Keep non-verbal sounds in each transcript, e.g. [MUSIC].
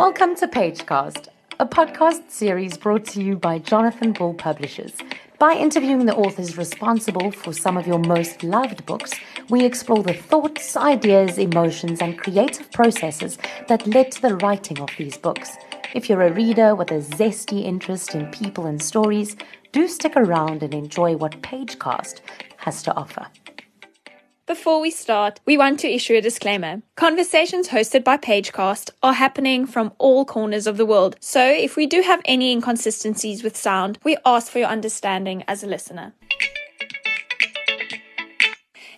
Welcome to Pagecast, a podcast series brought to you by Jonathan Ball Publishers. By interviewing the authors responsible for some of your most loved books, we explore the thoughts, ideas, emotions, and creative processes that led to the writing of these books. If you're a reader with a zesty interest in people and stories, do stick around and enjoy what Pagecast has to offer. Before we start, we want to issue a disclaimer. Conversations hosted by Pagecast are happening from all corners of the world, so if we do have any inconsistencies with sound, we ask for your understanding as a listener.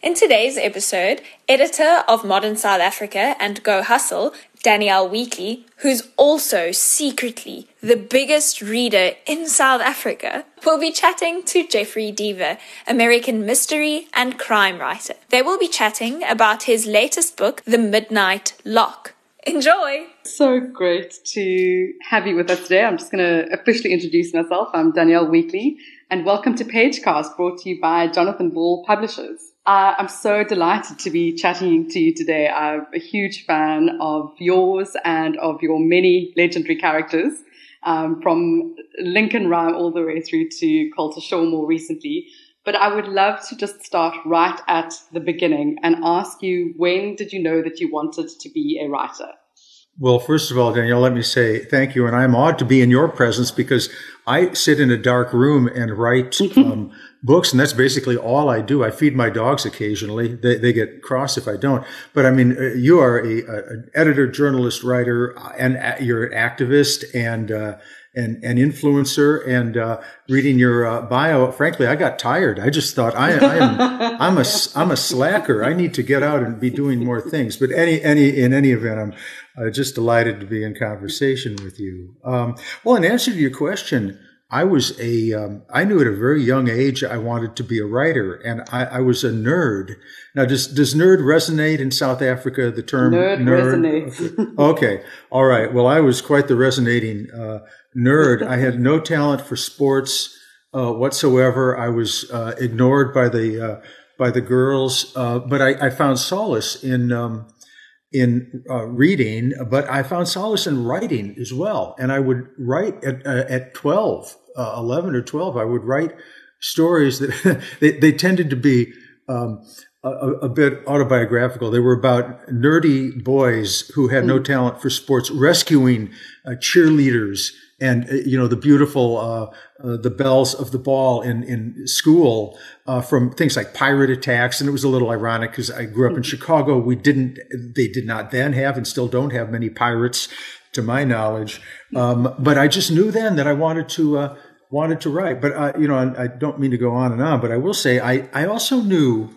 In today's episode, editor of Modern South Africa and Go Hustle, Danielle Wheatley, who's also secretly the biggest reader in South Africa, will be chatting to Jeffery Deaver, American mystery and crime writer. They will be chatting about his latest book, The Midnight Lock. Enjoy! So great to have you with us today. I'm just going to officially introduce myself. I'm Danielle Wheatley, and welcome to Pagecast, brought to you by Jonathan Ball Publishers. Uh, I'm so delighted to be chatting to you today. I'm a huge fan of yours and of your many legendary characters, um, from Lincoln Rhyme all the way through to Colter Shaw more recently. But I would love to just start right at the beginning and ask you, when did you know that you wanted to be a writer? Well, first of all, Danielle, let me say thank you. And I'm awed to be in your presence because I sit in a dark room and write um, books, and that's basically all I do. I feed my dogs occasionally. They, they get cross if I don't. But I mean, uh, you are a, a an editor, journalist, writer, and you're an activist and uh, and an influencer. And uh, reading your uh, bio, frankly, I got tired. I just thought I, I am I'm a I'm a slacker. I need to get out and be doing more things. But any any in any event, I'm uh, just delighted to be in conversation with you. Um, well, in answer to your question, I was a, um, I knew at a very young age I wanted to be a writer, and I, I, was a nerd. Now, does does nerd resonate in South Africa? The term nerd, nerd? resonates. okay, all right. Well, I was quite the resonating uh, nerd. I had no talent for sports uh, whatsoever. I was uh, ignored by the uh, by the girls, uh, but I, I, found solace in. Um, in uh, reading, but I found solace in writing as well. And I would write at, uh, at 12, uh, 11 or 12, I would write stories that [LAUGHS] they, they, tended to be um, a, a, bit autobiographical. They were about nerdy boys who had no mm. talent for sports rescuing uh, cheerleaders and uh, you know the beautiful uh, uh, the bells of the ball in in school uh, from things like pirate attacks. And it was a little ironic because I grew up in mm-hmm. Chicago. We didn't they did not then have and still don't have many pirates to my knowledge. Um, but I just knew then that I wanted to uh, wanted to write. But uh, you know I, I, don't mean to go on and on but I will say I I also knew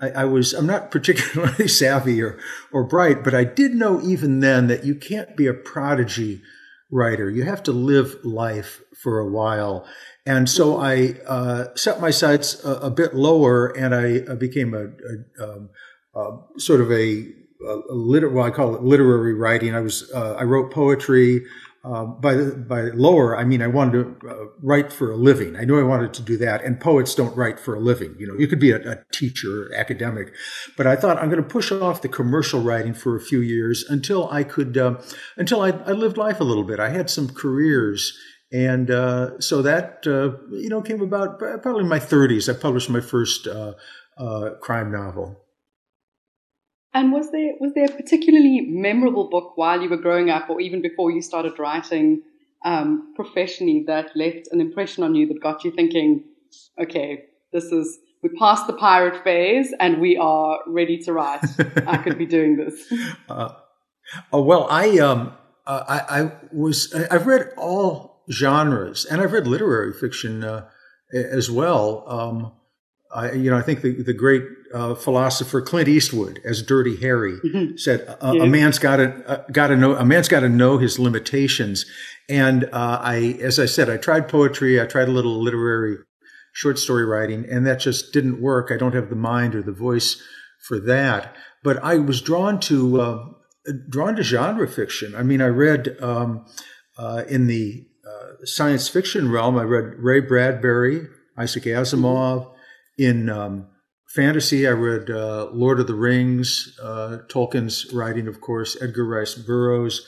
I, I was I'm not particularly [LAUGHS] savvy or or bright but I did know even then that you can't be a prodigy writer. You have to live life for a while. And so. I uh, set my sights a, a, bit lower and I, I became a, a, um, a, sort of a, a liter- well, I call it literary writing. I was, uh, I wrote poetry. Um, by by lower, I mean I wanted to uh, write for a living. I knew I wanted to do that, and poets don't write for a living. You know, you could be a, a teacher, academic, but I thought I'm going to push off the commercial writing for a few years until I could, uh, until I, I, lived life a little bit. I had some careers, and uh, so that uh, you know came about probably in my 30s. I published my first uh, crime novel. And was there was there a particularly memorable book while you were growing up, or even before you started writing um, professionally, that left an impression on you that got you thinking, okay, this is we passed the pirate phase and we are ready to write. I could be doing this. [LAUGHS] Uh, oh, well, I um uh, I, I, was I've read all genres and I've read literary fiction uh, as well. Um, I, you know, I think the, the great uh, philosopher Clint Eastwood, as Dirty Harry, mm-hmm. said, a, yeah. a man's got to got to know a man's got to know his limitations. And uh, I, as I said, I tried poetry, I tried a little literary short story writing, and that just didn't work. I don't have the mind or the voice for that. But I was drawn to uh, drawn to genre fiction. I mean, I read um, uh, in the uh, science fiction realm. I read Ray Bradbury, Isaac Asimov. Mm-hmm in um, fantasy, I read uh, Lord of the Rings, uh, Tolkien's writing, of course, Edgar Rice Burroughs.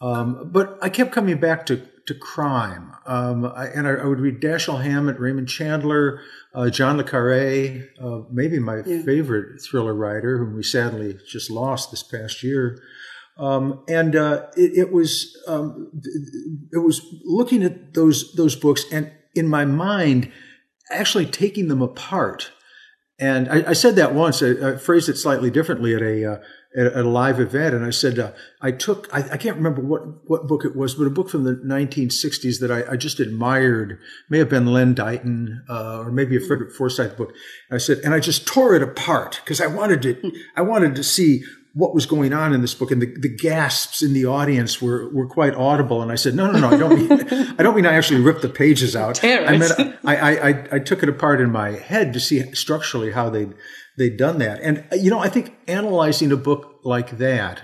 Um, but I kept coming back to to crime, um, I, and I, I, would read Dashiell Hammett, Raymond Chandler, uh, John le Carre, uh, maybe my yeah. favorite thriller writer, whom we sadly just lost this past year. Um, and uh, it, it, was um, it was looking at those those books, and in my mind, actually taking them apart. And I, I said that once. I, I, phrased it slightly differently at a uh, at, a live event, and I said uh, I took I, I, can't remember what what book it was, but a book from the 1960s that I, just admired. May have been Len Deighton, uh, or maybe a Frederick Forsyth book. I said, and I just tore it apart because I wanted to I wanted to see what was going on in this book, and the, the gasps in the audience were, were quite audible. And I said, no, no, no, I don't mean, [LAUGHS] I don't mean I actually ripped the pages out. I meant I, I, I, I, took it apart in my head to see structurally how they they'd done that. And you know, I think analyzing a book like that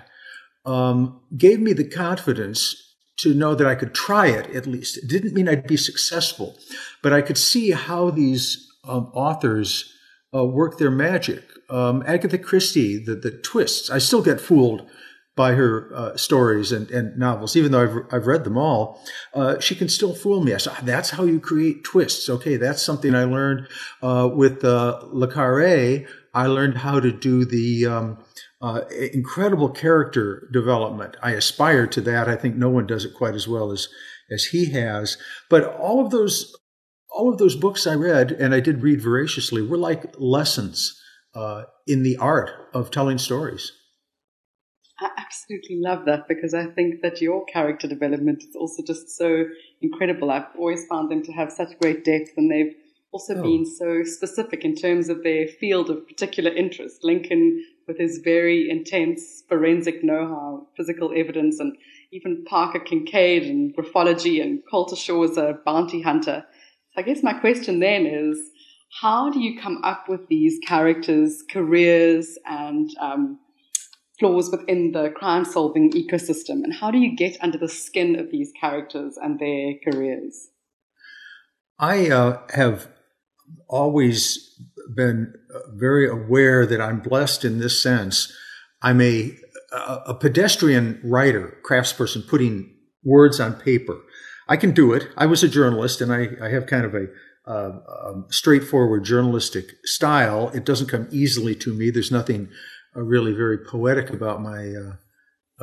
um, gave me the confidence to know that I could try it at least. It didn't mean I'd be successful, but I could see how these um, authors uh, work their magic um, Agatha Christie, the, the twists. I still get fooled by her uh, stories and, and, novels, even though I've, I've read them all. Uh, she can still fool me. I said, that's how you create twists. Okay, that's something I learned uh, with uh, Le Carre. I learned how to do the um, uh, incredible character development. I aspire to that. I think no one does it quite as well as as he has. But all of those all of those books I read, and I did read voraciously, were like lessons uh, in the art of telling stories. I absolutely love that because I think that your character development is also just so incredible. I've always found them to have such great depth and they've also oh. been so specific in terms of their field of particular interest. Lincoln, with his very intense forensic know how, physical evidence, and even Parker Kincaid and graphology, and Colter Shaw as a bounty hunter. So I guess my question then is how do you come up with these characters' careers and um, flaws within the crime solving ecosystem? And how do you get under the skin of these characters and their careers? I uh, have always been very aware that I'm blessed in this sense. I'm a, a pedestrian writer, craftsperson, putting words on paper. I can do it. I was a journalist and I, I have kind of a uh, um, straightforward journalistic style. It doesn't come easily to me. There's nothing uh, really very poetic about my uh,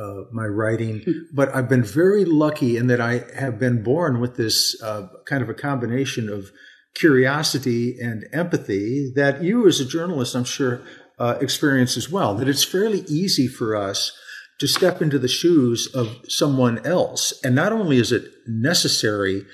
uh my writing, but I've been very lucky in that I have been born with this uh, kind of a combination of curiosity and empathy that you, as a journalist, I'm sure, uh, experience as well. That it's fairly easy for us to step into the shoes of someone else, and not only is it necessary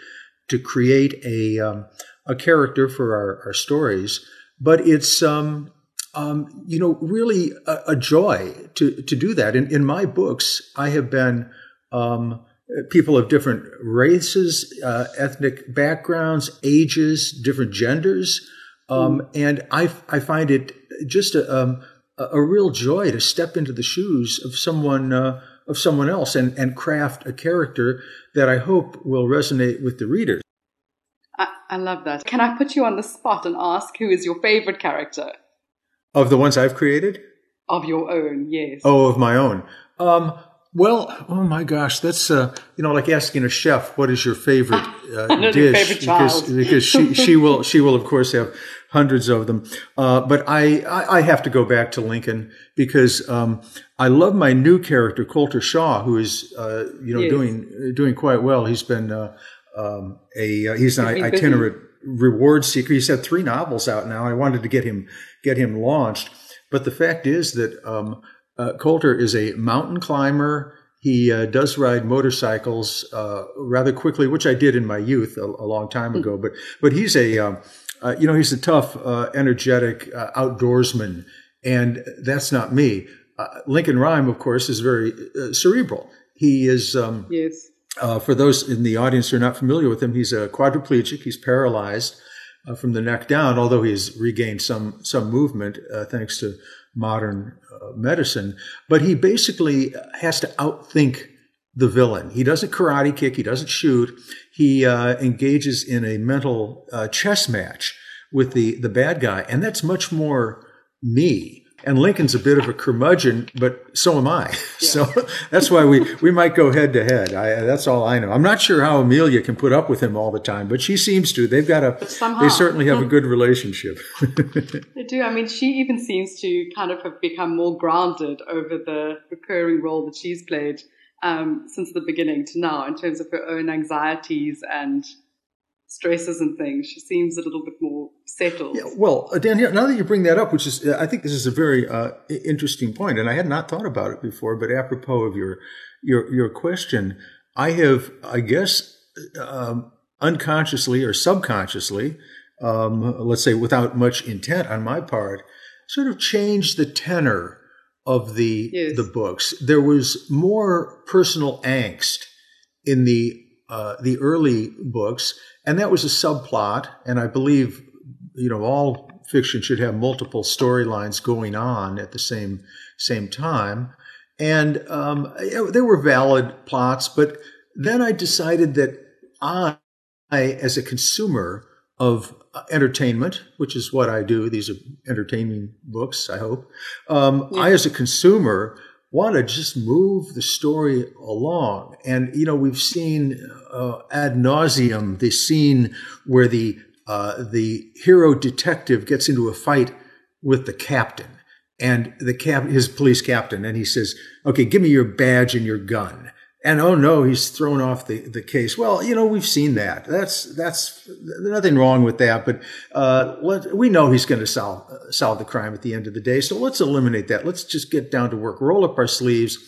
to create a um, a character for our, our stories, but it's um, um, you know really a, a, joy to to do that. In in my books, I have been um, people of different races, uh, ethnic backgrounds, ages, different genders, mm. and I I find it just um, a, a real joy to step into the shoes of someone. Uh, of someone else and, and craft a character that I hope will resonate with the readers. I love that. Can I put you on the spot and ask who is your favorite character? Of the ones I've created? Of your own, yes. Oh, of my own. Um, well, oh my gosh, that's uh, you know like asking a chef what is your favorite [LAUGHS] uh, dish favorite because [LAUGHS] because she she will she will of course have hundreds of them. Uh, but I, I, I have to go back to Lincoln because um, I love my new character Colter Shaw, who is uh, you know yes. doing doing quite well. He's been uh, um, a uh, he's an itinerant reward seeker. He's had three novels out now. I wanted to get him get him launched, but the fact is that um, uh, Colter is a mountain climber. He uh, does ride motorcycles uh, rather quickly, which I did in my youth a, a long time ago. But but he's a um, uh, you know he's a tough, uh, energetic outdoorsman, and that's not me. Lincoln Rhyme, of course, is very cerebral. He is um, yes uh, for those in the audience who are not familiar with him, he's a quadriplegic. He's paralyzed uh, from the neck down, although he's regained some some movement uh, thanks to modern uh, medicine. But he basically has to outthink the villain. He doesn't karate kick. He doesn't shoot. He uh, engages in a mental uh, chess match with the the bad guy, and that's much more me. And Lincoln's a bit of a curmudgeon, but so am I. [LAUGHS] Yeah. So that's why we, we might go head to head. I, that's all I know. I'm not sure how Amelia can put up with him all the time, but she seems to. They've got a, they certainly have a [LAUGHS] good relationship. [LAUGHS] they do. I mean, she even seems to kind of have become more grounded over the recurring role that she's played um, since the beginning to now in terms of her own anxieties and stresses and things. She seems a little bit more settled. Yeah, well, uh, Dan, now that you bring that up, which is, I think this is a very uh, interesting point, and I had not thought about it before, but apropos of your your your question, I have, I guess, um, unconsciously or subconsciously, um, let's say without much intent on my part, sort of changed the tenor of the yes. the books. There was more personal angst in the uh, the early books, and that was a subplot. And I believe, you know, all fiction should have multiple storylines going on at the same same time. And um, there were valid plots, but then I decided that I, as a consumer of entertainment, which is what I do. These are entertaining books, I hope. Um, yeah. I, as a consumer, want to just move the story along. And, you know, we've seen uh, ad nauseum the scene where the, uh, the hero detective gets into a fight with the captain and the cap, his police captain, and he says, okay, give me your badge and your gun and oh no, he's thrown off the, the case. Well, you know, we've seen that. That's that's nothing wrong with that. But uh, let, we know he's going to solve solve the crime at the end of the day. So let's eliminate that. Let's just get down to work, roll up our sleeves,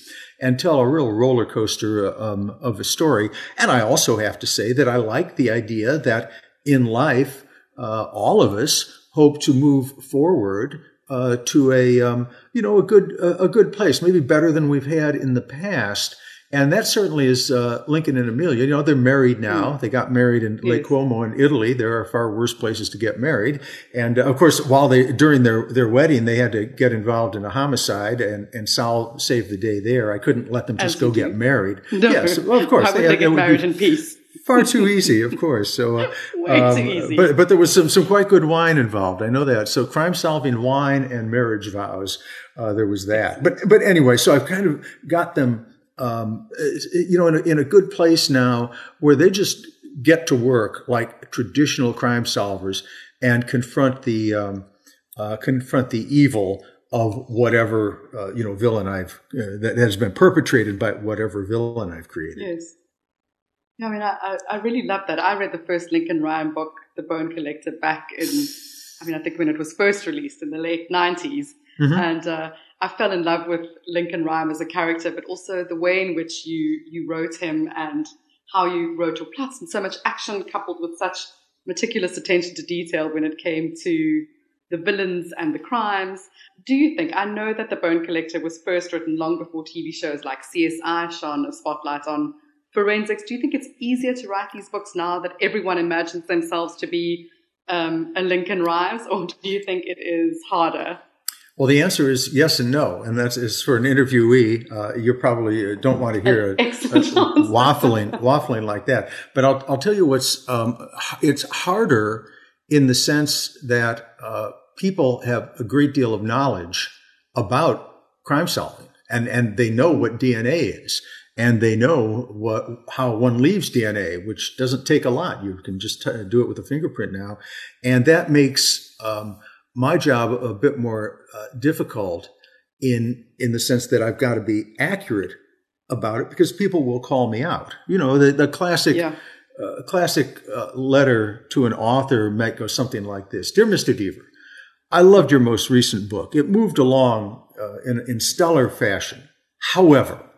and tell a real roller coaster um, of a story. And I also have to say that I like the idea that in life, uh, all of us hope to move forward uh, to a um, you know a good a good place, maybe better than we've had in the past. And that certainly is uh, Lincoln and Amelia. You know, they're married now. Mm. They got married in. Lake Como in Italy. There are far worse places to get married. And uh, of course, while they during their their wedding, they had to get involved in a homicide, and and Sal saved the day there. I couldn't let them just As go get do. married. [LAUGHS] No. Yes, well, of course. How would they, they get married in peace? [LAUGHS] Far too easy, of course. So, uh, [LAUGHS] way um, too easy. But but there was some some quite good wine involved. I know that. So, crime solving wine and marriage vows. Uh, there was that. But but anyway, so I've kind of got them um, you know, in a, in a good place now where they just get to work like traditional crime solvers and confront the um, uh, confront the evil of whatever uh, you know villain I've uh, that has been perpetrated by whatever villain I've created. Yes. I mean, I, I really love that. I read the first Lincoln Rhyme book, The Bone Collector, back in, I mean, I think when it was first released in the late 90s. Mm-hmm. And uh, I fell in love with Lincoln Rhyme as a character, but also the way in which you, you wrote him and how you wrote your plots and so much action coupled with such meticulous attention to detail when it came to the villains and the crimes. Do you think, I know that The Bone Collector was first written long before TV shows like CSI shone a spotlight on forensics. Do you think it's easier to write these books now that everyone imagines themselves to be um, a Lincoln Rhymes, or do you think it is harder? Well, the answer is yes and no, and that's is for an interviewee. Uh, you probably uh, don't want to hear a, a, [LAUGHS] waffling waffling like that. But I'll I'll tell you what's um, it's harder in the sense that uh, people have a great deal of knowledge about crime solving, and and they know what DNA is, and they know what how one leaves DNA, which doesn't take a lot. You can just t- do it with a fingerprint now, and that makes um, my job a bit more uh, difficult in in the sense that I've got to be accurate about it because people will call me out. You know, the the classic yeah. uh, classic uh, letter to an author might go something like this: "Dear Mr. Deaver, I loved your most recent book. It moved along uh, in in stellar fashion. However."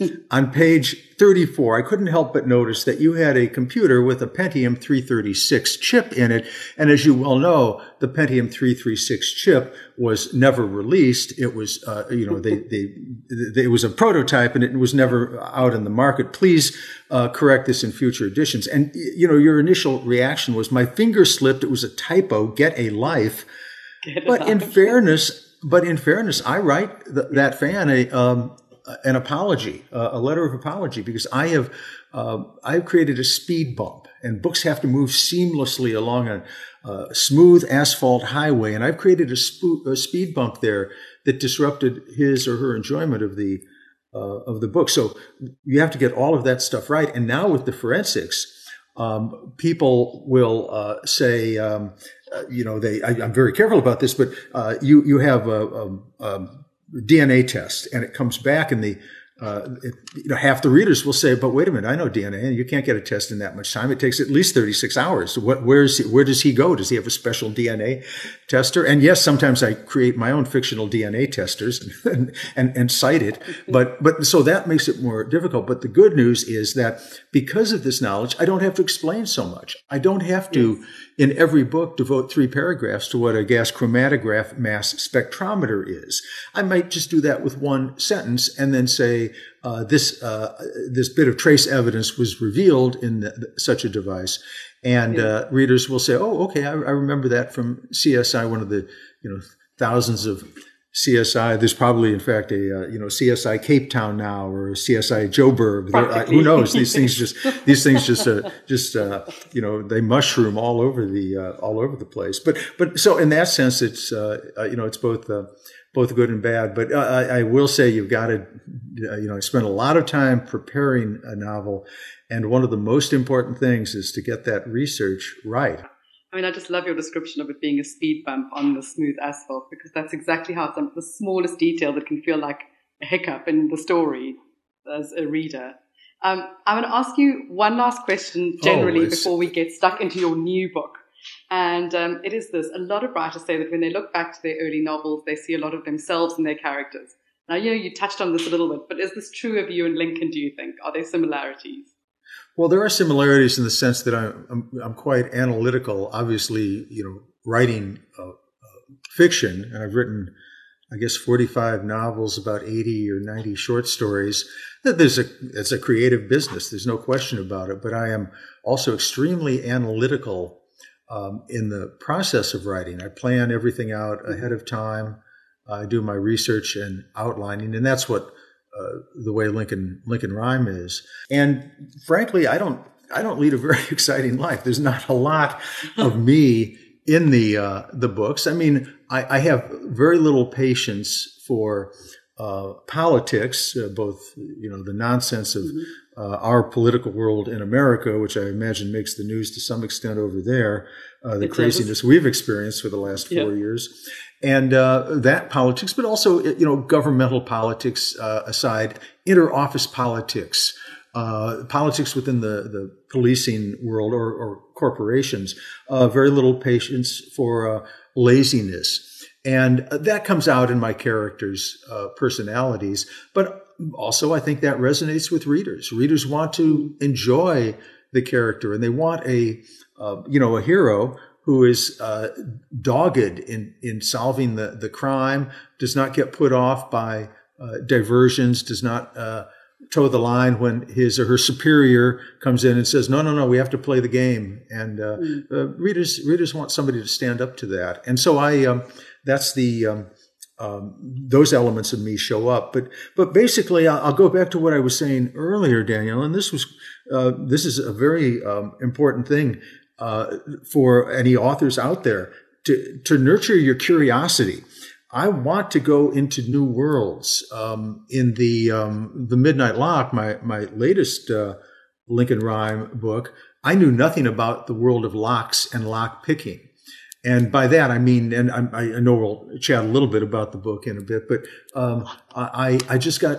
[LAUGHS] On page 34, I couldn't help but notice that you had a computer with a Pentium 336 chip in it. And as you well know, the Pentium 336 chip was never released. It was, uh, you know, they, they, they, it was a prototype and it was never out in the market. Please uh, correct this in future editions. And, you know, your initial reaction was, my finger slipped. It was a typo. Get a life. Get but in fairness, but in fairness, I write th- that fan a, um, an apology, uh, a letter of apology, because I have uh, I've created a speed bump, and books have to move seamlessly along a smooth asphalt highway, and I've created a, spo- a, speed bump there that disrupted his or her enjoyment of the uh, of the book. So you have to get all of that stuff right. And now with the forensics, um, people will uh, say, um, uh, you know, they. I, am very careful about this, but you you have a, a, DNA test, and it comes back, and the uh, it, you know, half the readers will say, "But wait a minute, I know DNA, and you can't get a test in that much time. It takes at least 36 hours. What, where is he, where does he go? Does he have a special DNA tester?" And yes, sometimes I create my own fictional DNA testers [LAUGHS] and, and, and cite it, but but so that makes it more difficult. But the good news is that because of this knowledge, I don't have to explain so much. I don't have to. In every book devote three paragraphs to what a gas chromatograph mass spectrometer is. I might just do that with one sentence and then say, uh, this, uh, this bit of trace evidence was revealed in the, such a device. And uh, readers will say, oh, okay, I, I remember that from CSI, one of the, you know, thousands of CSI. There's probably, in fact, a uh, you know CSI Cape Town now or CSI Joburg. Uh, who knows? These things just these things just uh, just uh, you know they mushroom all over the uh, all over the place. But but so in that sense, it's uh, you know it's both both good and bad. But I, I, will say you've got to you know spend a lot of time preparing a novel, and one of the most important things is to get that research right. I mean, I just love your description of it being a speed bump on the smooth asphalt because that's exactly how it's the smallest detail that can feel like a hiccup in the story as a reader. Um, I'm going to ask you one last question generally oh, before we get stuck into your new book. And um, it is this a lot of writers say that when they look back to their early novels, they see a lot of themselves in their characters. Now, you know, you touched on this a little bit, but is this true of you and Lincoln, do you think? Are there similarities? Well, there are similarities in the sense that I'm, I'm, I'm quite analytical. Obviously, you know, writing uh, uh, fiction, and I've written, I guess, 45 novels, about 80 or 90 short stories. That there's a, it's a creative business. There's no question about it. But I am also extremely analytical um, in the process of writing. I plan everything out ahead of time. I do my research and outlining, and that's what uh, the way Lincoln Lincoln Rhyme is. And frankly, I don't I don't lead a very [LAUGHS] exciting life. There's not a lot of me in the uh, the books. I mean, I, I, have very little patience for uh, politics, uh, both you know the nonsense of mm-hmm. Uh, our political world in America, which I imagine makes the news to some extent over there, uh, the it craziness does. we've experienced for the last four yep. years, and uh, that politics, but also you know governmental politics uh, aside, inter-office politics, uh, politics within the the policing world or, or corporations. Uh, very little patience for uh, laziness, and that comes out in my characters' uh, personalities. But also, I think that resonates with readers. Readers want to enjoy the character, and they want a you know a hero who is uh, dogged in, in solving the, the crime, does not get put off by uh, diversions, does not uh, toe the line when his or her superior comes in and says, "No, no, no, we have to play the game." And mm. readers readers want somebody to stand up to that, and so I um, that's the um, um, those elements of me show up. But but basically, I'll, I'll, go back to what I was saying earlier, Daniel, and this was uh, this is a very um, important thing uh, for any authors out there to, to nurture your curiosity. I want to go into new worlds. Um, in the um, the Midnight Lock, my my latest uh, Lincoln Rhyme book, I knew nothing about the world of locks and lock picking. And by that I mean, and I, I know we'll chat a little bit about the book in a bit, but um, I I just got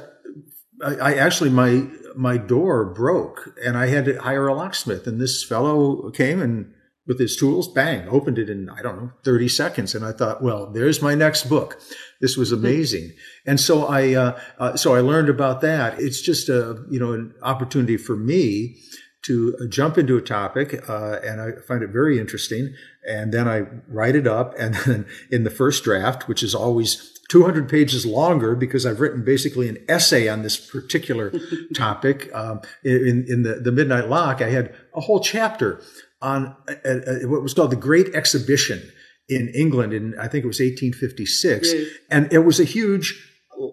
I, I actually my my door broke and I had to hire a locksmith. And this fellow came and with his tools, bang, opened it in, I don't know, 30 seconds. And I thought, well, there's my next book. This was amazing. and so I, uh, uh, so I learned about that. It's just a, you know, an opportunity for me to jump into a topic, uh, and I find it very interesting. And then I write it up. And [LAUGHS] then in the first draft, which is always 200 pages longer because I've written basically an essay on this particular [LAUGHS] topic. Um, in, in the, the Midnight Lock, I had a whole chapter on a, a, what was called the Great Exhibition in England in, I think it was 1856. Yes. And it was a huge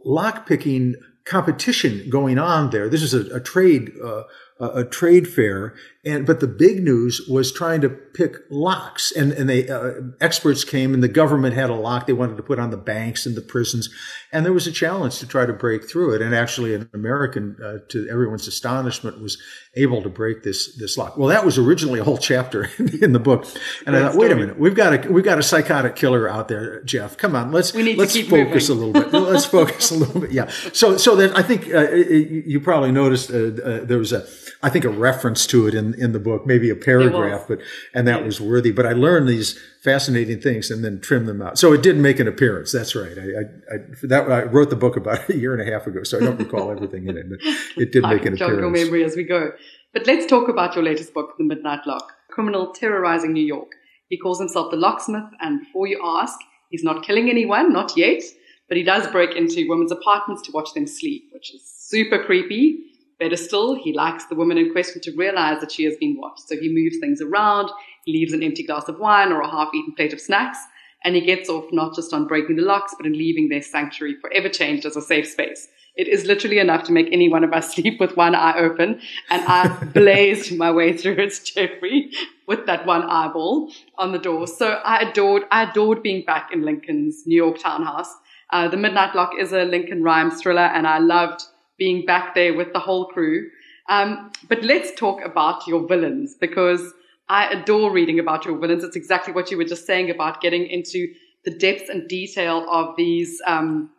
lock picking competition going on there. This is a, a trade uh, a trade fair, and but the big news was trying to pick locks, and and they uh, experts came, and the government had a lock they wanted to put on the banks and the prisons, and there was a challenge to try to break through it, and actually an American, uh, to everyone's astonishment, was able to break this this lock. Well, that was originally a whole chapter [LAUGHS] in the book, and Great I thought, story. wait a minute, we've got a we've got a psychotic killer out there, Jeff. Come on, let's let's focus moving. a little bit. let's focus a little bit. Yeah. So so that I think uh, you probably noticed uh, uh, there was a I think a reference to it in, in the book, maybe a paragraph, but, and that was worthy. But I learned these fascinating things and then trimmed them out. So it did make an appearance. That's right. I, I, I that, I wrote the book about [LAUGHS] a year and a half ago, so I don't recall everything in it, but it did make an [LAUGHS] appearance. your memory as we go. But let's talk about your latest book, The Midnight Lock, Criminal Terrorizing New York. He calls himself the locksmith, and before you ask, he's not killing anyone, not yet, but he does break into women's apartments to watch them sleep, which is super creepy. Better still, he likes the woman in question to realize that she has been watched. So he moves things around, he leaves an empty glass of wine or a half eaten plate of snacks, and he gets off not just on breaking the locks, but in leaving their sanctuary forever changed as a safe space. It is literally enough to make any one of us [LAUGHS] sleep with one eye open. And I [LAUGHS] blazed my way through it, Jeffery, with that one eyeball on the door. So I adored, I adored being back in Lincoln's New York townhouse. Uh, the Midnight Lock is a Lincoln Rhymes thriller, and I loved being back there with the whole crew. Um, but let's talk about your villains because I adore reading about your villains. It's exactly what you were just saying about getting into the depth and detail of these um,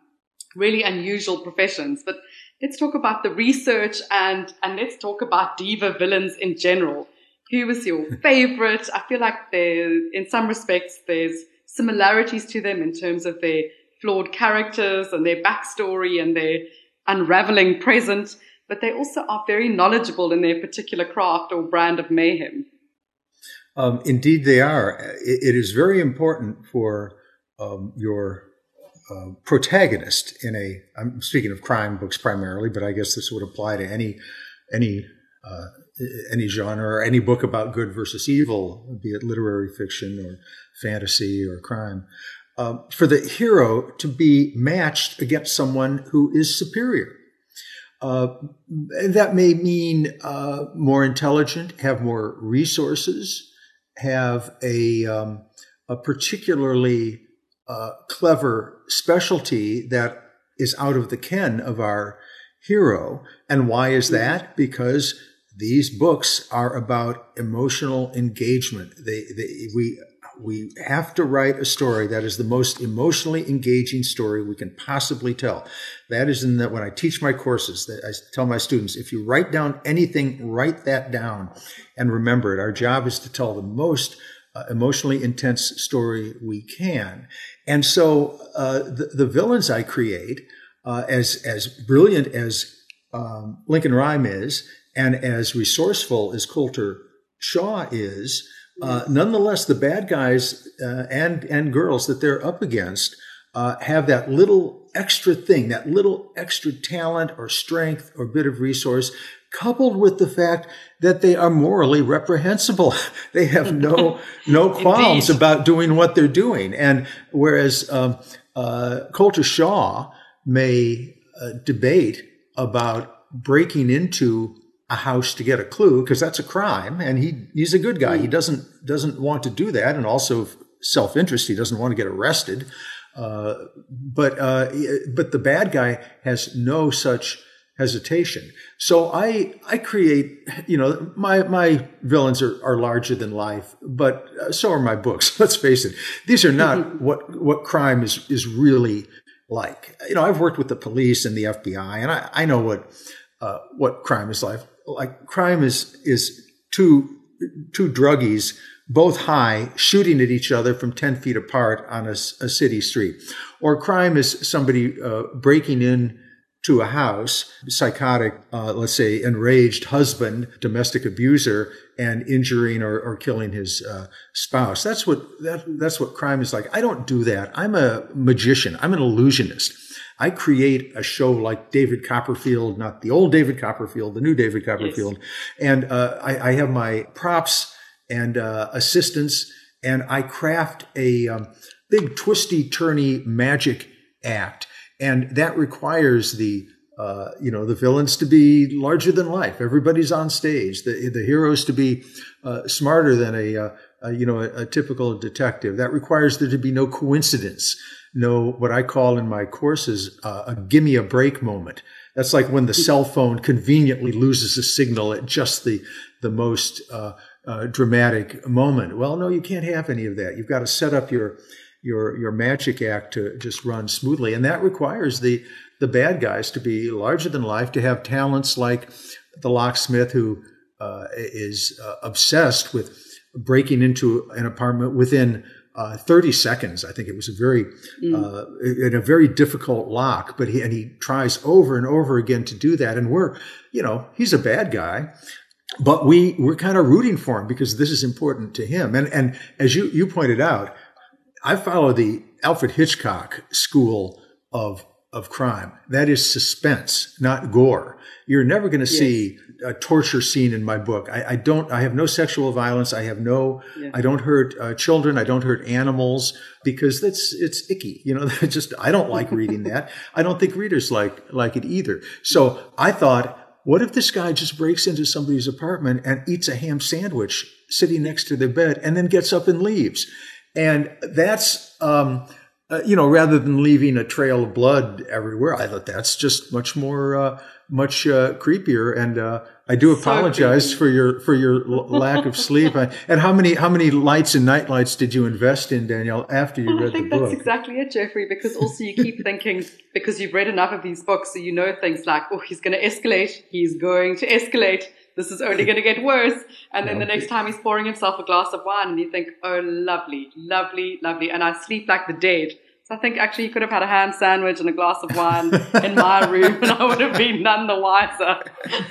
really unusual professions. But let's talk about the research and and let's talk about Deaver villains in general. Who was your [LAUGHS] favorite? I feel like there, in some respects, there's similarities to them in terms of their flawed characters and their backstory and their unraveling present, but they also are very knowledgeable in their particular craft or brand of mayhem. Um, indeed, they are. it, it is very important for um, your uh, protagonist in a. I'm speaking of crime books primarily, but I guess this would apply to any any uh, any genre or any book about good versus evil, be it literary fiction or fantasy or crime uh, for the hero to be matched against someone who is superior. Uh, that may mean uh, more intelligent, have more resources, have a, um, a particularly uh, clever specialty that is out of the ken of our hero. And why is that? Because these books are about emotional engagement. They, they, we we have to write a story that is the most emotionally engaging story we can possibly tell. That is in that when I teach my courses, that I tell my students, if you write down anything, write that down and remember it. Our job is to tell the most uh, emotionally intense story we can. And so uh, the, the, villains I create, uh, as as brilliant as um, Lincoln Rhyme is, and as resourceful as Colter Shaw is, uh, nonetheless, the bad guys uh, and and girls that they're up against uh, have that little extra thing, that little extra talent or strength or bit of resource, coupled with the fact that they are morally reprehensible. [LAUGHS] they have no no [LAUGHS] qualms about doing what they're doing, and whereas um, uh, Colter Shaw may uh, debate about breaking into a house to get a clue because that's a crime and he he's a good guy. He doesn't doesn't want to do that and also self-interest he doesn't want to get arrested. Uh, but uh, but the bad guy has no such hesitation. So i i create you know my my villains are, are larger than life but uh, so are my books [LAUGHS] let's face it. These are not [LAUGHS] what what crime is is really like. You know i've worked with the police and the fbi and i i know what uh, what crime is like like crime is is two two druggies both high shooting at each other from 10 feet apart on a, a city street. Or crime is somebody uh, breaking in to a house psychotic uh, let's say enraged husband domestic abuser and injuring or, or killing his uh, spouse. That's what that, that's what crime is like. I don't do that. I'm a magician. I'm an illusionist I create a show like David Copperfield, not the old David Copperfield, the new David Copperfield. Yes. And uh, I, I, have my props and uh, assistants, and I craft a um, big twisty turny magic act. And that requires the uh, you know, the villains to be larger than life. Everybody's on stage. The the heroes to be uh, smarter than a, uh, you know a, a, typical detective. That requires there to be no coincidence, no what I call in my courses uh, a gimme a break moment. That's like when the cell phone conveniently loses a signal at just the the most uh, uh, dramatic moment. Well, no, you can't have any of that. You've got to set up your your your magic act to just run smoothly, and that requires the the bad guys to be larger than life, to have talents like the locksmith who uh, is uh, obsessed with breaking into an apartment within uh, 30 seconds. I think it was a very, mm. uh, in a very difficult lock, but he, and he tries over and over again to do that. And we're, you know, he's a bad guy, but we, we're kind of rooting for him because this is important to him. And, and as you, you pointed out, I follow the Alfred Hitchcock school of of crime. That is suspense, not gore. You're never going to yes. see a torture scene in my book. I, I, don't. I have no sexual violence. I have no. Yeah. I don't hurt uh, children. I don't hurt animals because that's it's icky. You know, [LAUGHS] just I don't like reading that. I don't think readers like like it either. So I thought, what if this guy just breaks into somebody's apartment and eats a ham sandwich sitting next to their bed and then gets up and leaves? And that's. Um, uh, you know, rather than leaving a trail of blood everywhere, I thought that's just much more, uh, much uh, creepier. And uh, I do apologize so for your for your l- [LAUGHS] lack of sleep. and how many how many lights and night lights did you invest in, Danielle, after you well, read the book? I think that's exactly it, Jeffery. Because also you keep [LAUGHS] thinking because you've read enough of these books, so you know things like, oh, he's going to escalate. He's going to escalate this is only going to get worse. And then the next time he's pouring himself a glass of wine and you think, oh, lovely, lovely, lovely. And I sleep like the dead. I think actually you could have had a ham sandwich and a glass of wine [LAUGHS] in my room and I would have been none the wiser.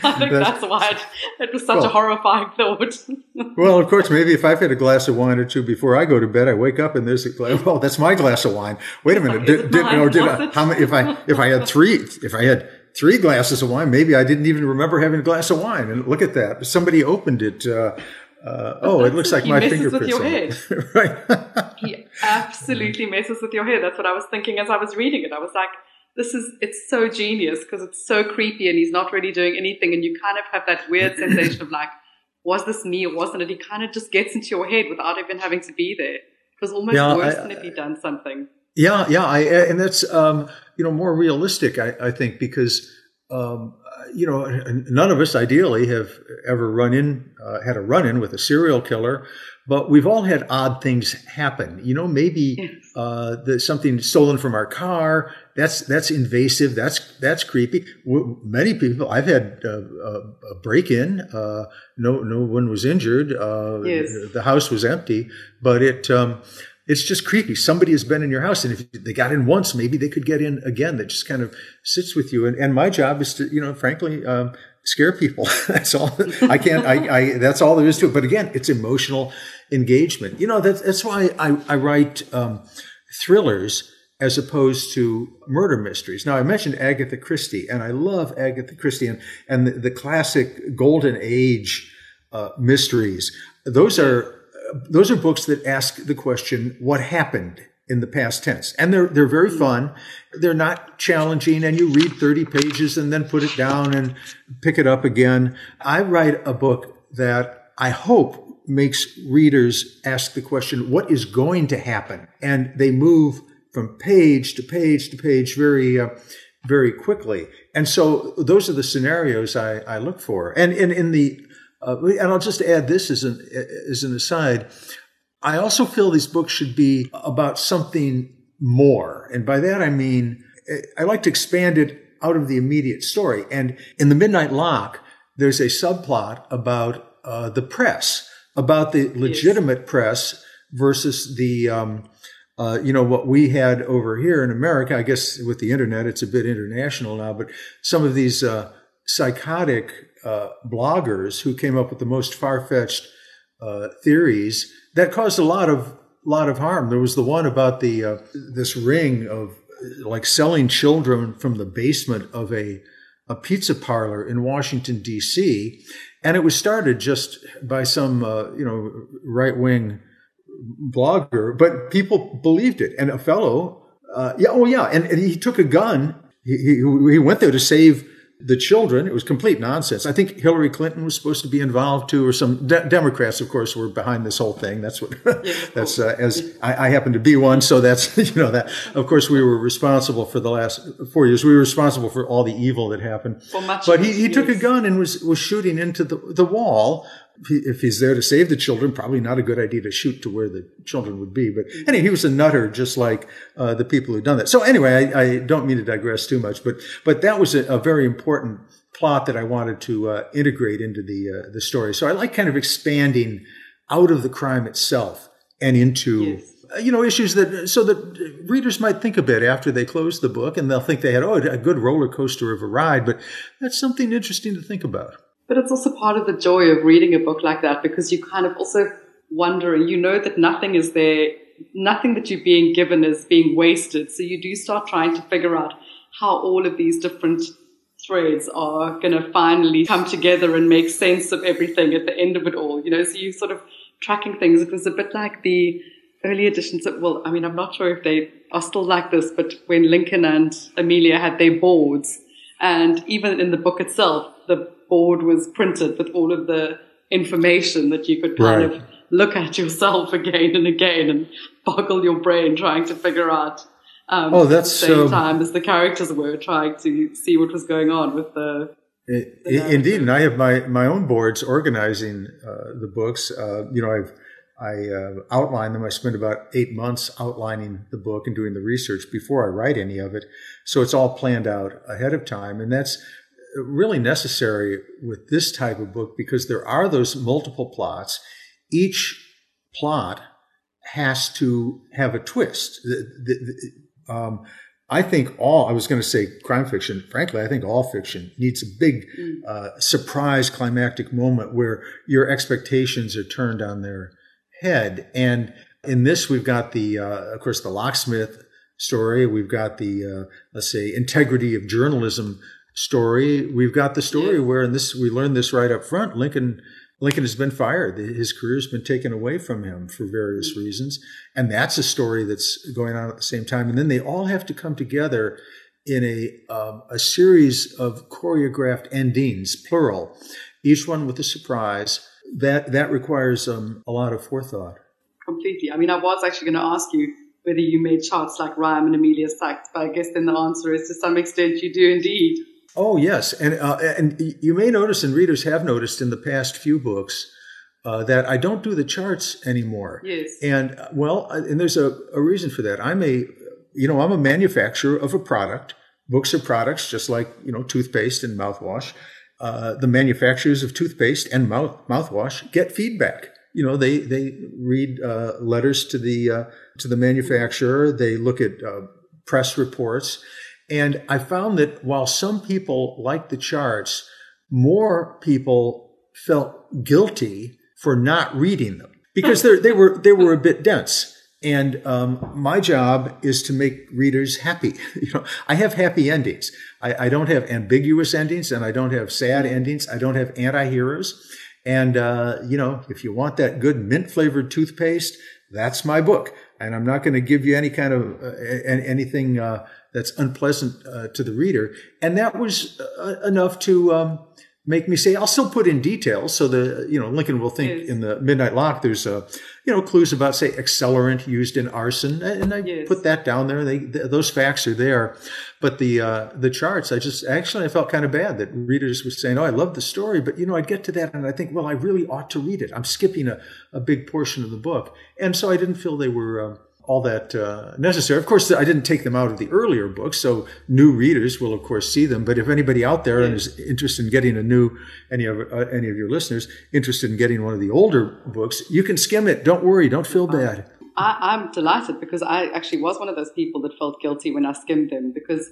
I think that's, that's why it, it, was such well, a horrifying thought. [LAUGHS] well, of course, maybe if I've had a glass of wine or two before I go to bed, I wake up and there's a glass, well, that's my glass of wine. Wait a minute. Did, did, or did I, how many, if I, if I had three, if I had three glasses of wine. Maybe I didn't even remember having a glass of wine. And look at that. Somebody opened it. Uh, uh, oh, it looks like my fingerprints. with your head. [LAUGHS] right. he absolutely messes with your head. That's what I was thinking as I was reading it. I was like, this is, it's so genius because it's so creepy and he's not really doing anything. And you kind of have that weird [LAUGHS] sensation of like, was this me or wasn't it? He kind of just gets into your head without even having to be there. It was almost yeah, worse I, than if he'd done something. Yeah, yeah, I, and that's um, you know more realistic, I, I think, because um, you know none of us ideally have ever run in uh, had a run in with a serial killer, but we've all had odd things happen. You know, maybe uh, there's something stolen from our car. That's that's invasive. That's that's creepy. Many people I've had uh, a break in. Uh, no no one was injured. Uh, yes. The house was empty, but it. Um, it's just creepy. Somebody has been in your house, and if they got in once, maybe they could get in again. That just kind of sits with you. And, and my job is to, you know, frankly, um, scare people. [LAUGHS] that's all. I can't. I, I. That's all there is to it. But again, it's emotional engagement. You know, that's that's why I, I write um, thrillers as opposed to murder mysteries. Now, I mentioned Agatha Christie, and I love Agatha Christie and, and the, the classic golden age uh, mysteries. Those are those are books that ask the question, what happened in the past tense? And they're, they're very fun. They're not challenging and you read 30 pages and then put it down and pick it up again. I write a book that I hope makes readers ask the question, what is going to happen? And they move from page to page to page very, uh, very quickly. And so those are the scenarios I, I look for. And in, in the uh, and I'll just add this as an, as an aside. I also feel these books should be about something more. And by that I mean, I like to expand it out of the immediate story. And in The Midnight Lock, there's a subplot about uh, the press, about the legitimate yes. press versus the, um, uh, you know, what we had over here in America. I guess with the internet, it's a bit international now, but some of these uh, psychotic uh, bloggers who came up with the most far-fetched uh, theories that caused a lot of lot of harm. There was the one about the uh, this ring of like selling children from the basement of a a pizza parlor in Washington D.C. and it was started just by some uh, you know right wing blogger, but people believed it. And a fellow, uh, yeah, oh yeah, and, and he took a gun he, he, he went there to save the children. It was complete nonsense. I think Hillary Clinton was supposed to be involved too, or some de- Democrats, of course, were behind this whole thing. That's what. [LAUGHS] that's uh, as I, I, happen to be one, so that's [LAUGHS] you know that. Of course, we were responsible for the last four years. We were responsible for all the evil that happened. but he, he took a gun and was was shooting into the the wall if he's there to save the children, probably not a good idea to shoot to where the children would be. But anyway, he was a nutter, just like uh, the people who'd done that. So anyway, I, I, don't mean to digress too much, but but that was a, a very important plot that I wanted to uh, integrate into the uh, the story. So I like kind of expanding out of the crime itself and into. Yes. Uh, you know, issues that, so that readers might think a bit after they close the book and they'll think they had, oh, a good roller coaster of a ride, but that's something interesting to think about. But it's also part of the joy of reading a book like that because you kind of also wonder you know that nothing is there, nothing that you're being given is being wasted. So you do start trying to figure out how all of these different threads are going to finally come together and make sense of everything at the end of it all. You know, so you sort of tracking things. It was a bit like the early editions of, well, I mean, I'm not sure if they are still like this, but when Lincoln and Amelia had their boards, and even in the book itself, the board was printed with all of the information that you could kind right. of look at yourself [LAUGHS] again and again and boggle your brain trying to figure out. Um, oh, that's at the same time as the characters were trying to see what was going on with the. It, the indeed, and I have my my own boards organizing uh, the books. Uh, you know, I've I uh, outline them. I spend about eight months outlining the book and doing the research before I write any of it. So it's all planned out ahead of time, and that's really necessary with this type of book because there are those multiple plots. Each plot has to have a twist. The, the, the, um, I think all, I was going to say crime fiction, frankly, I think all fiction needs a big mm. uh, surprise climactic moment where your expectations are turned on their head. And in this, we've got the, uh, of course, the locksmith story. We've got the, uh, let's say, integrity of journalism story. We've got the story yeah. where, and this we learned this right up front. Lincoln Lincoln has been fired. His career's been taken away from him for various reasons, and that's a story that's going on at the same time. And then they all have to come together in a um, a series of choreographed endings, plural, each one with a surprise. That that requires um, a lot of forethought. Completely. I mean, I was actually going to ask you whether you made charts like Rhyme and Amelia Sachs, but I guess then the answer is to some extent you do indeed. Oh yes, and uh, and you may notice, and readers have noticed in the past few books uh, that I don't do the charts anymore. Yes, and uh, well, uh, and there's a, a reason for that. I'm a, you know, I'm a manufacturer of a product. Books are products, just like you know, toothpaste and mouthwash. Uh, the manufacturers of toothpaste and mouth mouthwash get feedback. You know, they they read uh, letters to the to the manufacturer. They look at press reports and I found that while some people liked the charts, more people felt guilty for not reading them because they were they were a bit dense. And um, my job is to make readers happy. [LAUGHS] You know, I have happy endings. I, I, don't have ambiguous endings, and I don't have sad endings. I don't have anti-heroes. And uh, you know, if you want that good mint flavored toothpaste, that's my book. And I'm not going to give you any kind of uh, anything uh, that's unpleasant uh, to the reader. And that was uh, enough to um, make me say, I'll still put in details. So the, you know, Lincoln will think yes. in the Midnight Lock, there's, uh, you know, clues about, say, accelerant used in arson. And I yes. put that down there. They, th- those facts are there. But the, uh, the charts, I just, actually, I felt kind of bad that readers were saying, oh, I love the story. But, you know, I'd get to that and I think, well, I really ought to read it. I'm skipping a, a big portion of the book. And so I didn't feel they were, uh, all that uh, necessary. Of course, I didn't take them out of the earlier books, so new readers will, of course, see them. But if anybody out there is interested in getting a new, any of uh, any of your listeners interested in getting one of the older books, you can skim it. Don't worry. Don't feel bad. I, am delighted because I actually was one of those people that felt guilty when I skimmed them because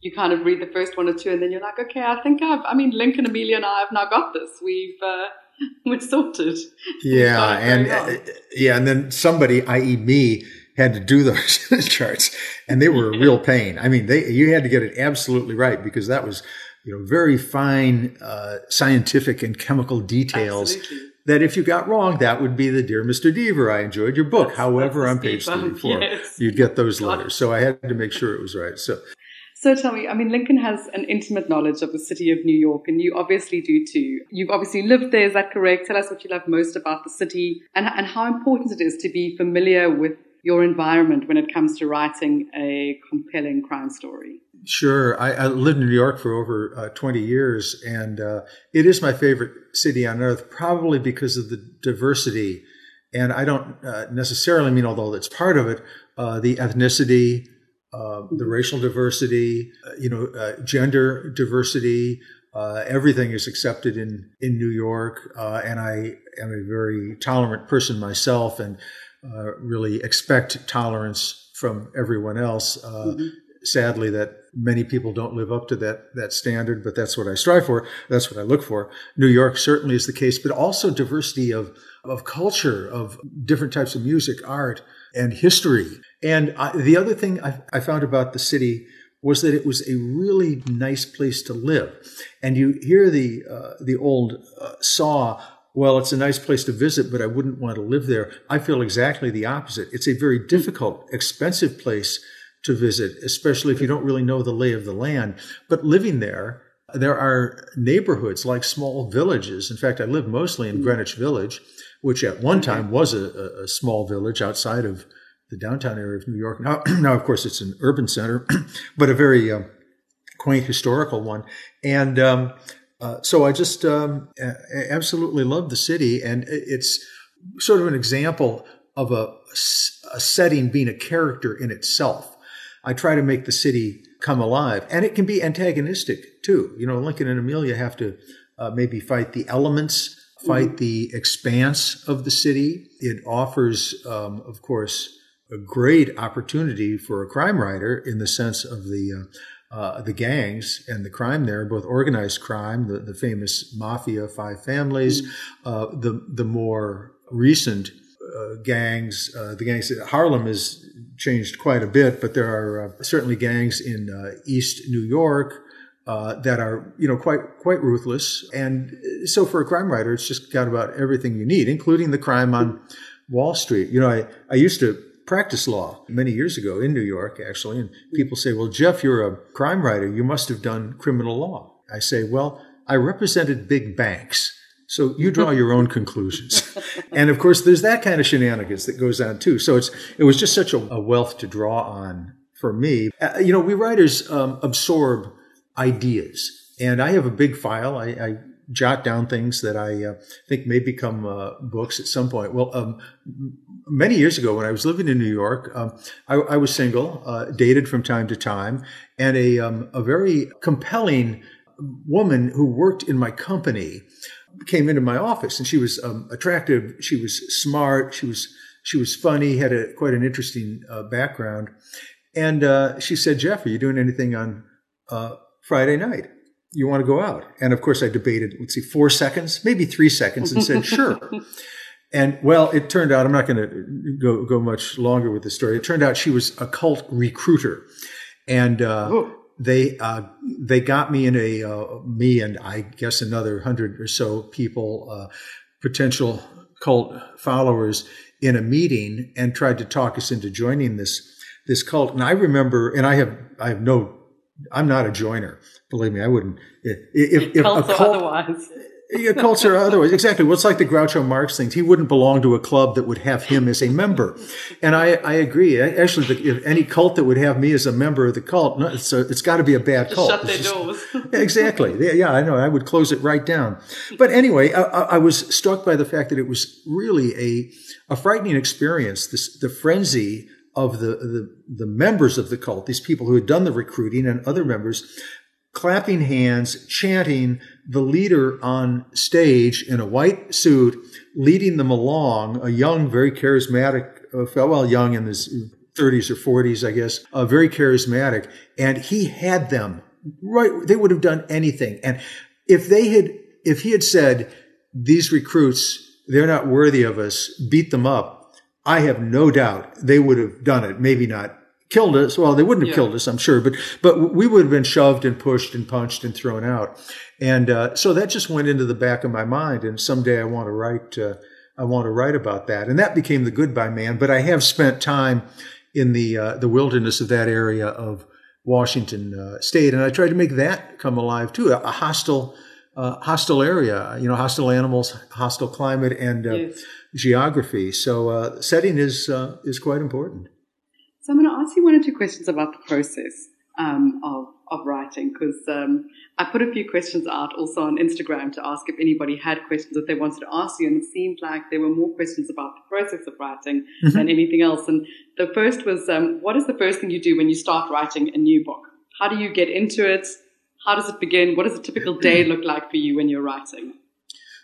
you kind of read the first one or two and then you're like, okay, I think I've, I mean, Lincoln, Amelia, and I have now got this. We've, uh, [LAUGHS] we're sorted. Yeah, and uh, yeah, and then somebody, i.e., me, had to do those [LAUGHS] charts, and they were a real [LAUGHS] pain. I mean, they you had to get it absolutely right because that was you know very fine uh, scientific and chemical details. Absolutely. That if you got wrong, that would be the dear Mr. Deaver. I enjoyed your book. That's, However, that's on page thirty-four, yes. you'd get those letters. So I had to make sure it was right. So So tell me, I mean, Lincoln has an intimate knowledge of the city of New York, and you obviously do too. You've obviously lived there, is that correct? Tell us what you love most about the city and, and how important it is to be familiar with your environment when it comes to writing a compelling crime story. Sure. I, I lived in New York for over uh, 20 years, and uh, it is my favorite city on earth, probably because of the diversity. And I don't uh, necessarily mean, although it's part of it, uh, the ethnicity, uh, the racial diversity, uh, you know, uh, gender diversity. Uh, everything is accepted in in New York, uh, and I am a very tolerant person myself, and really expect tolerance from everyone else. Mm-hmm. Sadly, that many people don't live up to that that standard, but that's what I strive for. That's what I look for. New York certainly is the case, but also diversity of of culture, of different types of music, art, and history. And I, the other thing I, I found about the city was that it was a really nice place to live. And you hear the uh, the old uh, saw, well, it's a nice place to visit, but I wouldn't want to live there. I feel exactly the opposite. It's a very difficult, expensive place to visit, especially if you don't really know the lay of the land. But living there, there are neighborhoods like small villages. In fact, I live mostly in Greenwich Village, which at one time was a, a small village outside of the downtown area of New York. Now, [CLEARS THROAT] now of course, it's an urban center, [CLEARS THROAT] but a very uh, quaint historical one. And um, uh, so I just um, absolutely love the city, and it's sort of an example of a, a setting being a character in itself. I try to make the city come alive, and it can be antagonistic too. You know, Lincoln and Amelia have to uh, maybe fight the elements, fight mm-hmm. the expanse of the city. It offers, um, of course, a great opportunity for a crime writer in the sense of the uh, uh, the gangs and the crime there, both organized crime, the, the famous mafia, five families, mm-hmm. uh, the the more recent uh, gangs, uh, the gangs. Harlem has changed quite a bit, but there are uh, certainly gangs in East New York. That are, you know, quite quite ruthless, and so for a crime writer, it's just got about everything you need, including the crime on Wall Street. You know, I, I used to practice law many years ago in New York, actually. And people say, well, Jeff, you're a crime writer. You must have done criminal law. I say, well, I represented big banks. So you draw your own conclusions. [LAUGHS] and of course, there's that kind of shenanigans that goes on too. So it's, it was just such a, a wealth to draw on for me. Uh, you know, we writers um, absorb ideas. And I have a big file. I, I jot down things that I uh, think may become uh, books at some point. Well, um, many years ago, when I was living in New York, um, I, I, was single, uh, dated from time to time, and a um, a very compelling woman who worked in my company came into my office, and she was um, attractive. She was smart. She was she was funny. Had a quite an interesting uh, background, and uh, she said, "Jeff, are you doing anything on uh, Friday night?" you want to go out? And of course, I debated, let's see, four seconds, maybe three seconds, and said, [LAUGHS] sure. And well, it turned out, I'm not going to go, go much longer with the story. It turned out she was a cult recruiter. And, uh, they, uh, they got me in a, uh, me and I guess another hundred or so people, uh, potential cult followers in a meeting and tried to talk us into joining this, this cult. And I remember, and I have, I have no I'm not a joiner. Believe me, I wouldn't. If, if, if a cult, otherwise. yeah, cults or otherwise. Exactly. Well, it's like the Groucho Marx things. He wouldn't belong to a club that would have him as a member. And I, I agree. Actually, if any cult that would have me as a member of the cult, no, it's, it's got to be a bad cult. Shut their doors. [LAUGHS] exactly. Yeah, I know. I would close it right down. But anyway, I, I was struck by the fact that it was really a, a frightening experience. This, the frenzy of the, the, the members of the cult, these people who had done the recruiting and other members, clapping hands, chanting, the leader on stage in a white suit, leading them along, a young, very charismatic uh, fellow, well, young in his 30s or 40s, I guess, uh, very charismatic. And he had them right. They would have done anything. And if they had, if he had said, these recruits, they're not worthy of us, beat them up, I have no doubt they would have done it. Maybe not killed us. Well, they wouldn't have yeah. killed us, I'm sure, but but we would have been shoved and pushed and punched and thrown out. And uh, so that just went into the back of my mind. And someday I want to write. Uh, I want to write about that. And that became the Goodbye Man. But I have spent time in the uh, the wilderness of that area of Washington uh, State, and I tried to make that come alive too. A, a hostile, uh, hostile area, you know, hostile animals, hostile climate, and uh, yes. Geography. So uh, setting is uh, is quite important. So I'm going to ask you one or two questions about the process um, of of writing because um, I put a few questions out also on Instagram to ask if anybody had questions that they wanted to ask you, and it seemed like there were more questions about the process of writing mm-hmm. than anything else. And the first was, um, what is the first thing you do when you start writing a new book? How do you get into it? How does it begin? What does a typical day [CLEARS THROAT] look like for you when you're writing?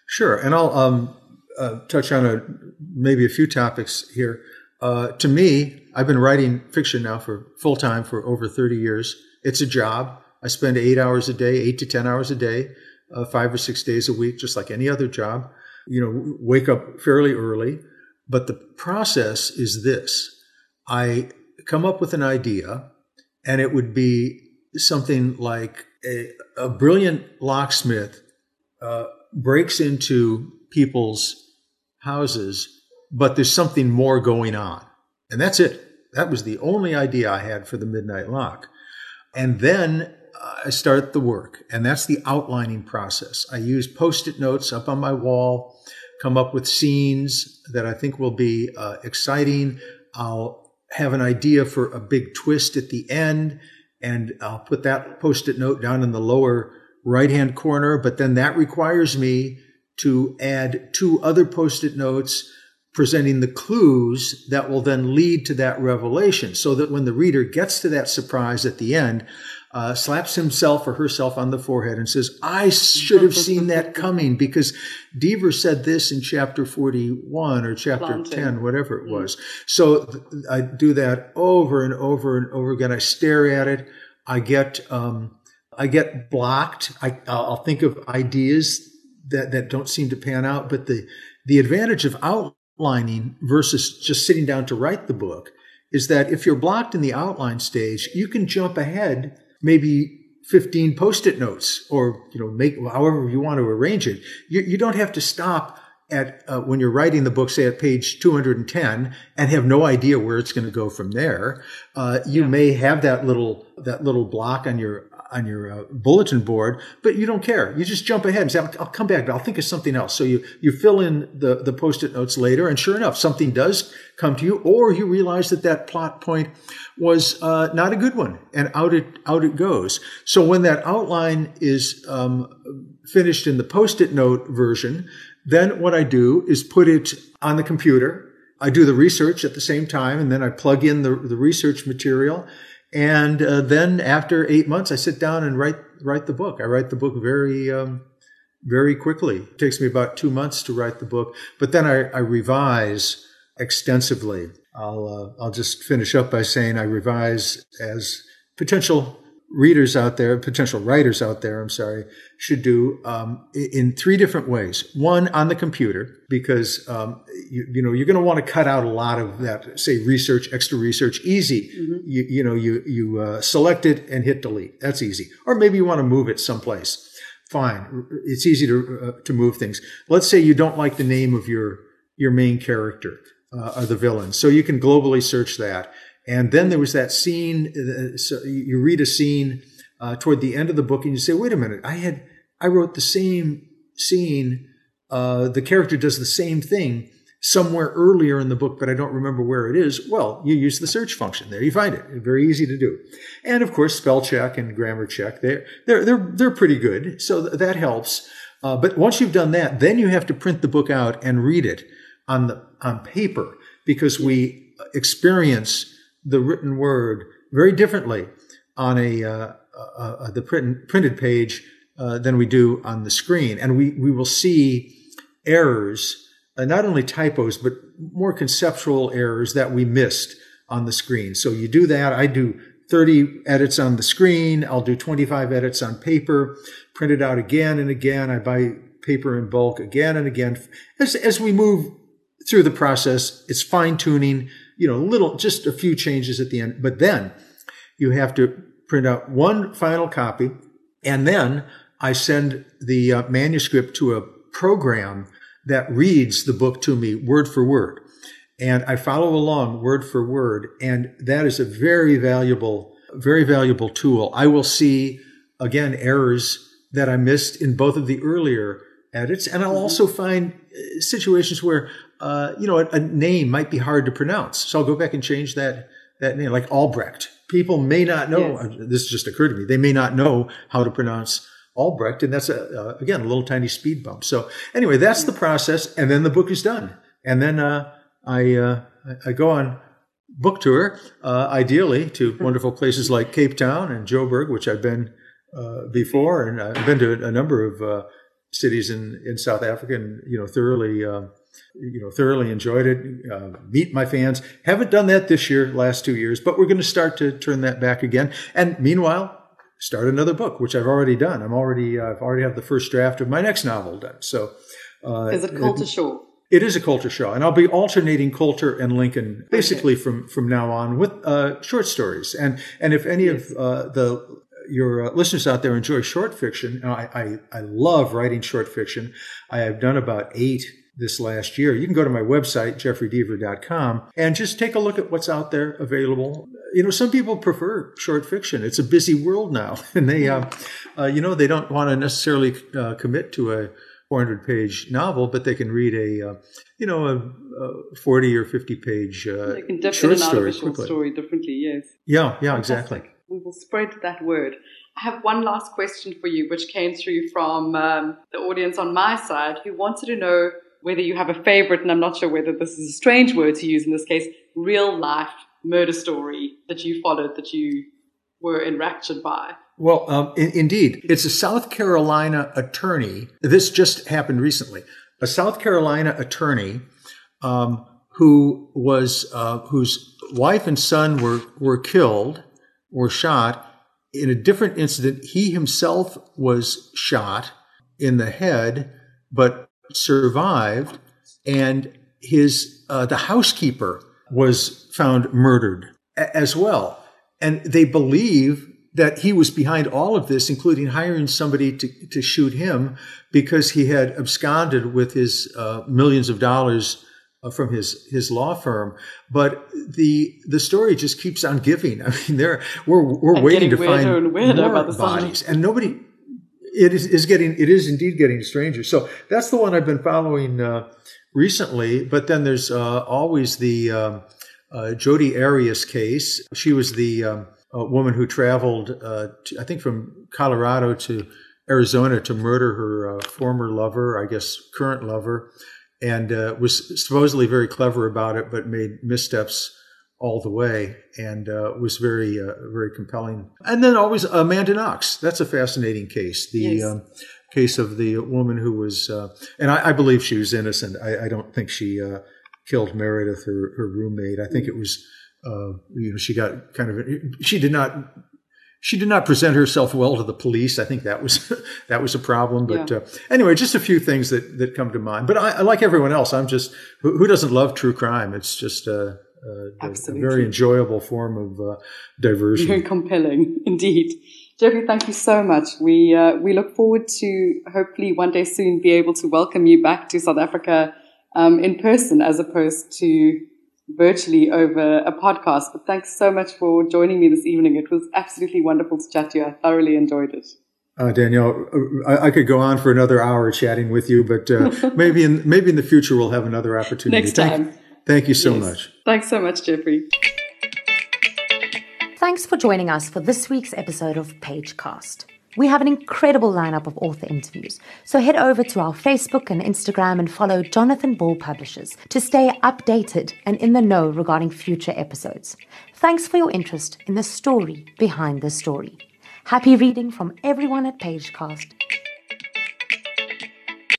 Sure, and I'll um, uh, touch on a, maybe a few topics here. Uh, to me, I've been writing fiction now for full time for over 30 years. It's a job. I spend eight hours a day, eight to 10 hours a day, uh, five or six days a week, just like any other job. You know, wake up fairly early. But the process is this I come up with an idea, and it would be something like a, a brilliant locksmith uh, breaks into people's houses, but there's something more going on. And that's it. That was the only idea I had for the Midnight Lock. And then I start the work, and that's the outlining process. I use post it notes up on my wall, come up with scenes that I think will be uh, exciting. I'll have an idea for a big twist at the end, and I'll put that post it note down in the lower right hand corner. But then that requires me to add two other post it notes presenting the clues that will then lead to that revelation so that when the reader gets to that surprise at the end, uh, slaps himself or herself on the forehead and says, I should have seen that [LAUGHS] coming because Deaver said this in chapter 41 or chapter Planting. 10, whatever it was. So th- I do that over and over and over again. I stare at it. I get, um, I get blocked. I, I'll think of ideas that, that don't seem to pan out, but the, the advantage of outlining versus just sitting down to write the book is that if you're blocked in the outline stage, you can jump ahead maybe 15 post-it notes or, you know, make however you want to arrange it. You, you don't have to stop at uh, when you're writing the book, say at page 210, and have no idea where it's going to go from there. Uh, you yeah. may have that little that little block on your on your uh, bulletin board, but you don't care. You just jump ahead and say, I'll, I'll, come back, but I'll think of something else. So you, you fill in the, the post-it notes later. And sure enough, something does come to you, or you realize that that plot point was uh, not a good one and out it, out it goes. So when that outline is um, finished in the post-it note version, then what I do is put it on the computer. I do the research at the same time, and then I plug in the, the research material and uh, then after eight months, I sit down and write write the book. I write the book very um, very quickly. It takes me about two months to write the book, but then I, I revise extensively. I'll uh, I'll just finish up by saying I revise as potential readers out there, potential writers out there, I'm sorry, should do um, in three different ways. One on the computer, because um, you, you, know you're going to want to cut out a lot of that, say research, extra research, easy. Mm-hmm. You, you know you you uh, select it and hit delete. That's easy. Or maybe you want to move it someplace. Fine, it's easy to uh, to move things. Let's say you don't like the name of your your main character uh, or the villain, so you can globally search that and then there was that scene. Uh, so you read a scene uh, toward the end of the book, and you say, "Wait a minute! I had I wrote the same scene. Uh, the character does the same thing somewhere earlier in the book, but I don't remember where it is." Well, you use the search function. There you find it. Very easy to do. And of course, spell check and grammar check. They're they're they're they're pretty good. So that helps. Uh, but once you've done that, then you have to print the book out and read it on the on paper because we experience the written word very differently on a, uh, uh, uh, the print, printed page uh, than we do on the screen, and we we will see errors, not only typos but more conceptual errors that we missed on the screen. So you do that. I do 30 edits on the screen. I'll do 25 edits on paper, print it out again and again. I buy paper in bulk again and again. As, as we move through the process, it's fine tuning you know, little, just a few changes at the end. But then you have to print out one final copy. And then I send the uh, manuscript to a program that reads the book to me word for word. And I follow along word for word. And that is a very valuable very valuable tool. I will see again errors that I missed in both of the earlier edits, and I'll also find uh, situations where uh, you know a, a, name might be hard to pronounce. So I'll go back and change that that name, like Albrecht. People may not know. Yes. Uh, this just occurred to me. They may not know how to pronounce Albrecht, and that's a, uh, again a little tiny speed bump. So anyway, that's the process, and then the book is done, and then uh, I uh, I go on book tour, uh, ideally to mm-hmm. wonderful places like Cape Town and Joburg, which I've been uh, before, and I've been to a number of uh, cities in, in South Africa, and you know thoroughly um, you know thoroughly enjoyed it. Uh, meet my fans. Haven't done that this year, last two years, but we're going to start to turn that back again. And meanwhile. Start another book, which I've already done. I'm already, I've already have the first draft of my next novel done. So, is it Colter Shaw? It is a Colter Shaw, and I'll be alternating Colter and Lincoln basically okay. from from now on with uh, short stories. And and if any yes. of uh, the your uh, listeners out there enjoy short fiction, I, I I love writing short fiction. I have done about eight this last year. You can go to my website, jefferydeaver.com, and just take a look at what's out there available. You know, some people prefer short fiction. It's a busy world now, [LAUGHS] and they, uh, uh, you know, they don't want to necessarily uh, commit to a 400 page novel, but they can read a, uh, you know, a, a, 40 or 50 page uh, they can short story, short story differently. Yes. Yeah. Yeah. Fantastic. Exactly. We will spread that word. I have one last question for you, which came through from um, the audience on my side, who wanted to know whether you have a favorite, and I'm not sure whether this is a strange word to use in this case, real life murder story that you followed that you were enraptured by. Well, um, in, indeed, it's a South Carolina attorney. This just happened recently. A South Carolina attorney um, who was uh, whose wife and son were were killed or shot in a different incident. He himself was shot in the head, but survived, and his uh, the housekeeper was found murdered as well. And they believe that he was behind all of this, including hiring somebody to, to shoot him because he had absconded with his uh, millions of dollars uh, from his his law firm. But the the story just keeps on giving. [LAUGHS] I mean, there we're we're and waiting to find and more bodies, and nobody. It is, is getting it is indeed getting stranger. So that's the one I've been following uh, recently. But then there's uh, always the um, uh, Jodi Arias case. She was the um, a woman who traveled, uh, to, I think, from Colorado to Arizona to murder her uh, former lover, I guess current lover, and uh, was supposedly very clever about it, but made missteps all the way, and uh, was very, uh, very compelling. And then always Amanda Knox. That's a fascinating case. The yes. um, case of the woman who was, uh, and I, I, believe she was innocent. I, I don't think she killed Meredith, her, her roommate. I think it was uh, you know, she got kind of she did not she did not present herself well to the police. I think that was [LAUGHS] that was a problem. But yeah. uh, anyway, just a few things that that come to mind. But I, like everyone else, I'm just who, who doesn't love true crime? It's just a, a, a very enjoyable form of uh, diversion. Very [LAUGHS] compelling, indeed. Jeffery, thank you so much. We uh, we look forward to hopefully one day soon be able to welcome you back to South Africa um, in person as opposed to virtually over a podcast. But thanks so much for joining me this evening. It was absolutely wonderful to chat to you. I thoroughly enjoyed it. Uh, Danielle, I, I, could go on for another hour chatting with you, but uh, [LAUGHS] maybe in maybe in the future we'll have another opportunity. Next time. Thank, thank you so yes. much. Thanks so much, Jeffery. Thanks for joining us for this week's episode of Pagecast. We have an incredible lineup of author interviews, so head over to our Facebook and Instagram and follow Jonathan Ball Publishers to stay updated and in the know regarding future episodes. Thanks for your interest in the story behind the story. Happy reading from everyone at Pagecast